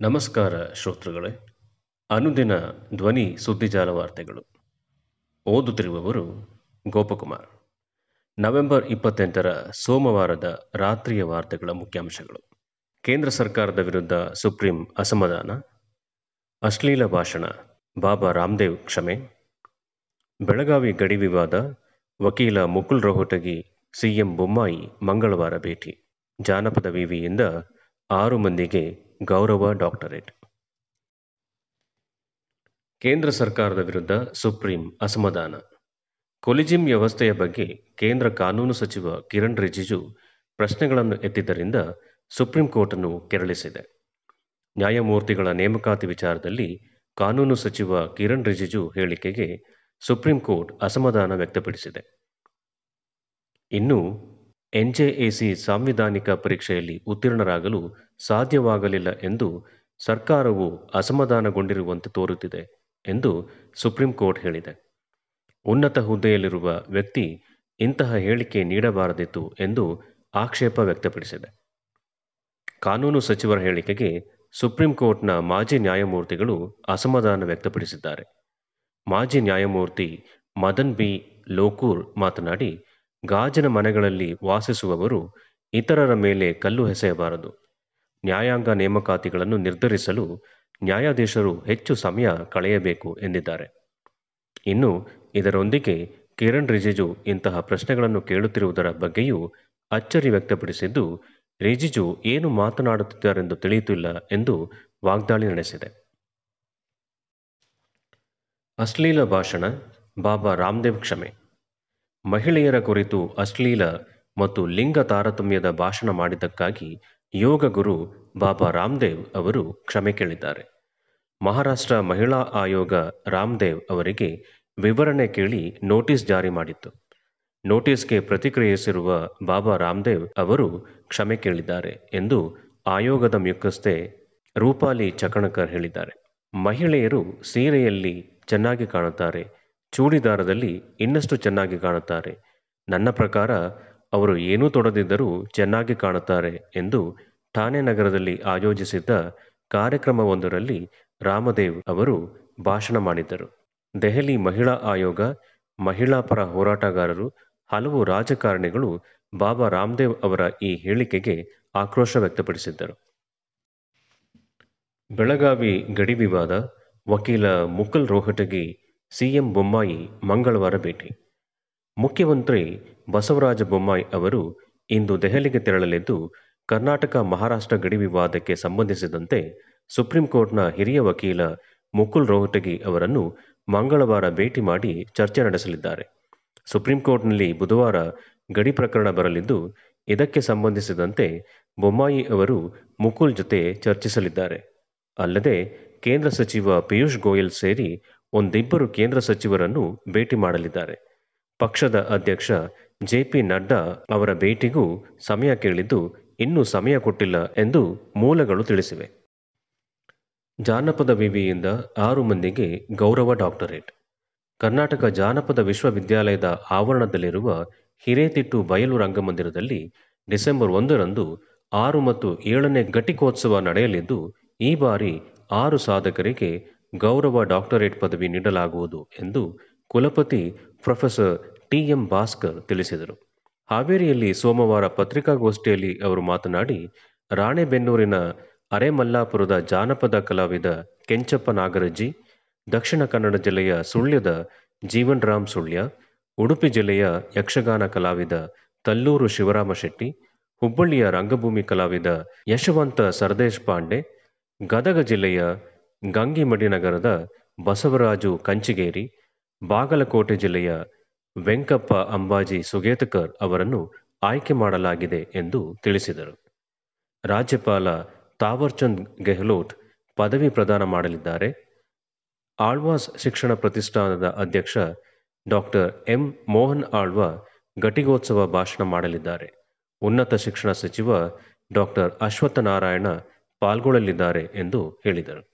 ನಮಸ್ಕಾರ ಶ್ರೋತೃಗಳೇ. ಅನುದಿನ ಧ್ವನಿ ಸುದ್ದಿಜಾಲ ವಾರ್ತೆಗಳು. ಓದುತ್ತಿರುವವರು ಗೋಪಕುಮಾರ್. ನವೆಂಬರ್ ಇಪ್ಪತ್ತೆಂಟರ ಸೋಮವಾರದ ರಾತ್ರಿಯ ವಾರ್ತೆಗಳ ಮುಖ್ಯಾಂಶಗಳು. ಕೇಂದ್ರ ಸರ್ಕಾರದ ವಿರುದ್ಧ ಸುಪ್ರೀಂ ಅಸಮಾಧಾನ. ಅಶ್ಲೀಲ ಭಾಷಣ, ಬಾಬಾ ರಾಮದೇವ್ ಕ್ಷಮೆ. ಬೆಳಗಾವಿ ಗಡಿ ವಿವಾದ, ವಕೀಲ ಮುಕುಲ್ ರೋಹಟಗಿ, ಸಿಎಂ ಬೊಮ್ಮಾಯಿ ಮಂಗಳವಾರ ಭೇಟಿ. ಜಾನಪದ ವಿವಿಯಿಂದ ಆರು ಮಂದಿಗೆ ಗೌರವ ಡಾಕ್ಟರೇಟ್. ಕೇಂದ್ರ ಸರ್ಕಾರದ ವಿರುದ್ಧ ಸುಪ್ರೀಂ ಅಸಮಾಧಾನ. ಕೊಲಿಜಿಂ ವ್ಯವಸ್ಥೆಯ ಬಗ್ಗೆ ಕೇಂದ್ರ ಕಾನೂನು ಸಚಿವ ಕಿರಣ್ ರಿಜಿಜು ಪ್ರಶ್ನೆಗಳನ್ನು ಎತ್ತಿದ್ದರಿಂದ ಸುಪ್ರೀಂ ಕೋರ್ಟ್ ಅನ್ನು ಕೆರಳಿಸಿದೆ. ನ್ಯಾಯಮೂರ್ತಿಗಳ ನೇಮಕಾತಿ ವಿಚಾರದಲ್ಲಿ ಕಾನೂನು ಸಚಿವ ಕಿರಣ್ ರಿಜಿಜು ಹೇಳಿಕೆಗೆ ಸುಪ್ರೀಂ ಕೋರ್ಟ್ ಅಸಮಾಧಾನ ವ್ಯಕ್ತಪಡಿಸಿದೆ. ಇನ್ನು ಎನ್ಜೆಎಸಿ ಸಾಂವಿಧಾನಿಕ ಪರೀಕ್ಷೆಯಲ್ಲಿ ಉತ್ತೀರ್ಣರಾಗಲು ಸಾಧ್ಯವಾಗಲಿಲ್ಲ ಎಂದು ಸರ್ಕಾರವು ಅಸಮಾಧಾನಗೊಂಡಿರುವಂತೆ ತೋರುತ್ತಿದೆ ಎಂದು ಸುಪ್ರೀಂ ಕೋರ್ಟ್ ಹೇಳಿದೆ. ಉನ್ನತ ಹುದ್ದೆಯಲ್ಲಿರುವ ವ್ಯಕ್ತಿ ಇಂತಹ ಹೇಳಿಕೆ ನೀಡಬಾರದಿತ್ತು ಎಂದು ಆಕ್ಷೇಪ ವ್ಯಕ್ತಪಡಿಸಿದೆ. ಕಾನೂನು ಸಚಿವರ ಹೇಳಿಕೆಗೆ ಸುಪ್ರೀಂ ಕೋರ್ಟ್ನ ಮಾಜಿ ನ್ಯಾಯಮೂರ್ತಿಗಳು ಅಸಮಾಧಾನ ವ್ಯಕ್ತಪಡಿಸಿದ್ದಾರೆ. ಮಾಜಿ ನ್ಯಾಯಮೂರ್ತಿ ಮದನ್ ಬಿ ಲೋಕೂರ್ ಮಾತನಾಡಿ ಗಾಜಿನ ಮನೆಗಳಲ್ಲಿ ವಾಸಿಸುವವರು ಇತರರ ಮೇಲೆ ಕಲ್ಲು ಎಸೆಯಬಾರದು. ನ್ಯಾಯಾಂಗ ನೇಮಕಾತಿಗಳನ್ನು ನಿರ್ಧರಿಸಲು ನ್ಯಾಯಾಧೀಶರು ಹೆಚ್ಚು ಸಮಯ ಕಳೆಯಬೇಕು ಎಂದಿದ್ದಾರೆ. ಇನ್ನು ಇದರೊಂದಿಗೆ ಕಿರಣ್ ರಿಜಿಜು ಇಂತಹ ಪ್ರಶ್ನೆಗಳನ್ನು ಕೇಳುತ್ತಿರುವುದರ ಬಗ್ಗೆಯೂ ಅಚ್ಚರಿ ವ್ಯಕ್ತಪಡಿಸಿದ್ದು, ರಿಜಿಜು ಏನು ಮಾತನಾಡುತ್ತಿದ್ದಾರೆಂದು ತಿಳಿಯುತ್ತಿಲ್ಲ ಎಂದು ವಾಗ್ದಾಳಿ ನಡೆಸಿದೆ. ಅಶ್ಲೀಲ ಭಾಷಣ, ಬಾಬಾ ರಾಮದೇವ್ ಕ್ಷಮೆ. ಮಹಿಳೆಯರ ಕುರಿತು ಅಶ್ಲೀಲ ಮತ್ತು ಲಿಂಗ ತಾರತಮ್ಯದ ಭಾಷಣ ಮಾಡಿದ್ದಕ್ಕಾಗಿ ಯೋಗ ಗುರು ಬಾಬಾ ರಾಮದೇವ್ ಅವರು ಕ್ಷಮೆ ಕೇಳಿದ್ದಾರೆ. ಮಹಾರಾಷ್ಟ್ರ ಮಹಿಳಾ ಆಯೋಗ ರಾಮದೇವ್ ಅವರಿಗೆ ವಿವರಣೆ ಕೇಳಿ ನೋಟಿಸ್ ಜಾರಿ ಮಾಡಿತ್ತು. ನೋಟಿಸ್ಗೆ ಪ್ರತಿಕ್ರಿಯಿಸಿರುವ ಬಾಬಾ ರಾಮದೇವ್ ಅವರು ಕ್ಷಮೆ ಕೇಳಿದ್ದಾರೆ ಎಂದು ಆಯೋಗದ ಮುಖ್ಯಸ್ಥೆ ರೂಪಾಲಿ ಚಕಣಕರ್ ಹೇಳಿದ್ದಾರೆ. ಮಹಿಳೆಯರು ಸೀರೆಯಲ್ಲಿ ಚೆನ್ನಾಗಿ ಕಾಣುತ್ತಾರೆ ಚೂಡಿದಾರದಲ್ಲಿ ಇನ್ನಷ್ಟು ಚೆನ್ನಾಗಿ ಕಾಣುತ್ತಾರೆ. ನನ್ನ ಪ್ರಕಾರ, ಅವರು ಏನೂ ತೊಡದಿದ್ದರೂ ಚೆನ್ನಾಗಿ ಕಾಣುತ್ತಾರೆ ಎಂದು ಠಾಣೆ ನಗರದಲ್ಲಿ ಆಯೋಜಿಸಿದ್ದ ಕಾರ್ಯಕ್ರಮವೊಂದರಲ್ಲಿ ರಾಮದೇವ್ ಅವರು ಭಾಷಣ ಮಾಡಿದ್ದರು ದೆಹಲಿ ಮಹಿಳಾ ಆಯೋಗ, ಮಹಿಳಾ ಪರ ಹೋರಾಟಗಾರರು, ಹಲವು ರಾಜಕಾರಣಿಗಳು ಬಾಬಾ ರಾಮದೇವ್ ಅವರ ಈ ಹೇಳಿಕೆಗೆ ಆಕ್ರೋಶ ವ್ಯಕ್ತಪಡಿಸಿದ್ದರು. ಬೆಳಗಾವಿ ಗಡಿ ವಿವಾದ, ವಕೀಲ ಮುಕುಲ್ ರೋಹಟಗಿ ಸಿಎಂ ಬೊಮ್ಮಾಯಿ ಮಂಗಳವಾರ ಭೇಟಿ. ಮುಖ್ಯಮಂತ್ರಿ ಬಸವರಾಜ ಬೊಮ್ಮಾಯಿ ಅವರು ಇಂದು ದೆಹಲಿಗೆ ತೆರಳಲಿದ್ದು, ಕರ್ನಾಟಕ ಮಹಾರಾಷ್ಟ್ರ ಗಡಿ ವಿವಾದಕ್ಕೆ ಸಂಬಂಧಿಸಿದಂತೆ ಸುಪ್ರೀಂ ಕೋರ್ಟ್ನ ಹಿರಿಯ ವಕೀಲ ಮುಕುಲ್ ರೋಹಟಗಿ ಅವರನ್ನು ಮಂಗಳವಾರ ಭೇಟಿ ಮಾಡಿ ಚರ್ಚೆ ನಡೆಸಲಿದ್ದಾರೆ. ಸುಪ್ರೀಂ ಕೋರ್ಟ್ನಲ್ಲಿ ಬುಧವಾರ ಗಡಿ ಪ್ರಕರಣ ಬರಲಿದ್ದು, ಇದಕ್ಕೆ ಸಂಬಂಧಿಸಿದಂತೆ ಬೊಮ್ಮಾಯಿ ಅವರು ಮುಕುಲ್ ಜೊತೆ ಚರ್ಚಿಸಲಿದ್ದಾರೆ. ಅಲ್ಲದೆ ಕೇಂದ್ರ ಸಚಿವ ಪಿಯೂಷ್ ಗೋಯಲ್ ಸೇರಿ ಒಂದಿಬ್ಬರು ಕೇಂದ್ರ ಸಚಿವರನ್ನು ಭೇಟಿ ಮಾಡಲಿದ್ದಾರೆ. ಪಕ್ಷದ ಅಧ್ಯಕ್ಷ ಜೆ ಪಿ ನಡ್ಡಾ ಅವರ ಭೇಟಿಗೂ ಸಮಯ ಕೇಳಿದ್ದು ಇನ್ನೂ ಸಮಯ ಕೊಟ್ಟಿಲ್ಲ ಎಂದು ಮೂಲಗಳು ತಿಳಿಸಿವೆ. ಜಾನಪದ ವಿವಿಯಿಂದ ಆರು ಮಂದಿಗೆ ಗೌರವ ಡಾಕ್ಟರೇಟ್. ಕರ್ನಾಟಕ ಜಾನಪದ ವಿಶ್ವವಿದ್ಯಾಲಯದ ಆವರಣದಲ್ಲಿರುವ ಹಿರೇತಿಟ್ಟು ಬಯಲು ರಂಗಮಂದಿರದಲ್ಲಿ ಡಿಸೆಂಬರ್ ಒಂದರಂದು ಆರು ಮತ್ತು ಏಳನೇ ಘಟಿಕೋತ್ಸವ ನಡೆಯಲಿದ್ದು, ಈ ಬಾರಿ ಆರು ಸಾಧಕರಿಗೆ ಗೌರವ ಡಾಕ್ಟರೇಟ್ ಪದವಿ ನೀಡಲಾಗುವುದು ಎಂದು ಕುಲಪತಿ ಪ್ರೊಫೆಸರ್ ಟಿ ಎಂ ಭಾಸ್ಕರ್ ತಿಳಿಸಿದರು. ಹಾವೇರಿಯಲ್ಲಿ ಸೋಮವಾರ ಪತ್ರಿಕಾಗೋಷ್ಠಿಯಲ್ಲಿ ಅವರು ಮಾತನಾಡಿ, ರಾಣೆಬೆನ್ನೂರಿನ ಅರೆಮಲ್ಲಾಪುರದ ಜಾನಪದ ಕಲಾವಿದ ಕೆಂಚಪ್ಪ ನಾಗರಜ್ಜಿ, ದಕ್ಷಿಣ ಕನ್ನಡ ಜಿಲ್ಲೆಯ ಸುಳ್ಯದ ಜೀವನ್ ರಾಮ್ ಸುಳ್ಯ, ಉಡುಪಿ ಜಿಲ್ಲೆಯ ಯಕ್ಷಗಾನ ಕಲಾವಿದ ತಲ್ಲೂರು ಶಿವರಾಮ ಶೆಟ್ಟಿ, ಹುಬ್ಬಳ್ಳಿಯ ರಂಗಭೂಮಿ ಕಲಾವಿದ ಯಶವಂತ ಸರದೇಶ್ ಪಾಂಡೆ, ಗದಗ ಜಿಲ್ಲೆಯ ಗಂಗಿಮಡಿ ನಗರದ ಬಸವರಾಜು ಕಂಚಿಗೇರಿ, ಬಾಗಲಕೋಟೆ ಜಿಲ್ಲೆಯ ವೆಂಕಪ್ಪ ಅಂಬಾಜಿ ಸುಗೇತಕರ್ ಅವರನ್ನು ಆಯ್ಕೆ ಮಾಡಲಾಗಿದೆ ಎಂದು ತಿಳಿಸಿದರು. ರಾಜ್ಯಪಾಲ ತಾವರ್ಚಂದ್ ಗೆಹ್ಲೋಟ್ ಪದವಿ ಪ್ರದಾನ ಮಾಡಲಿದ್ದಾರೆ. ಆಳ್ವಾಸ್ ಶಿಕ್ಷಣ ಪ್ರತಿಷ್ಠಾನದ ಅಧ್ಯಕ್ಷ ಡಾಕ್ಟರ್ ಎಂ. ಮೋಹನ್ ಆಳ್ವ ಘಟಿಕೋತ್ಸವ ಭಾಷಣ ಮಾಡಲಿದ್ದಾರೆ. ಉನ್ನತ ಶಿಕ್ಷಣ ಸಚಿವ ಡಾಕ್ಟರ್ ಅಶ್ವತ್ಥನಾರಾಯಣ ಪಾಲ್ಗೊಳ್ಳಲಿದ್ದಾರೆ ಎಂದು ಹೇಳಿದರು.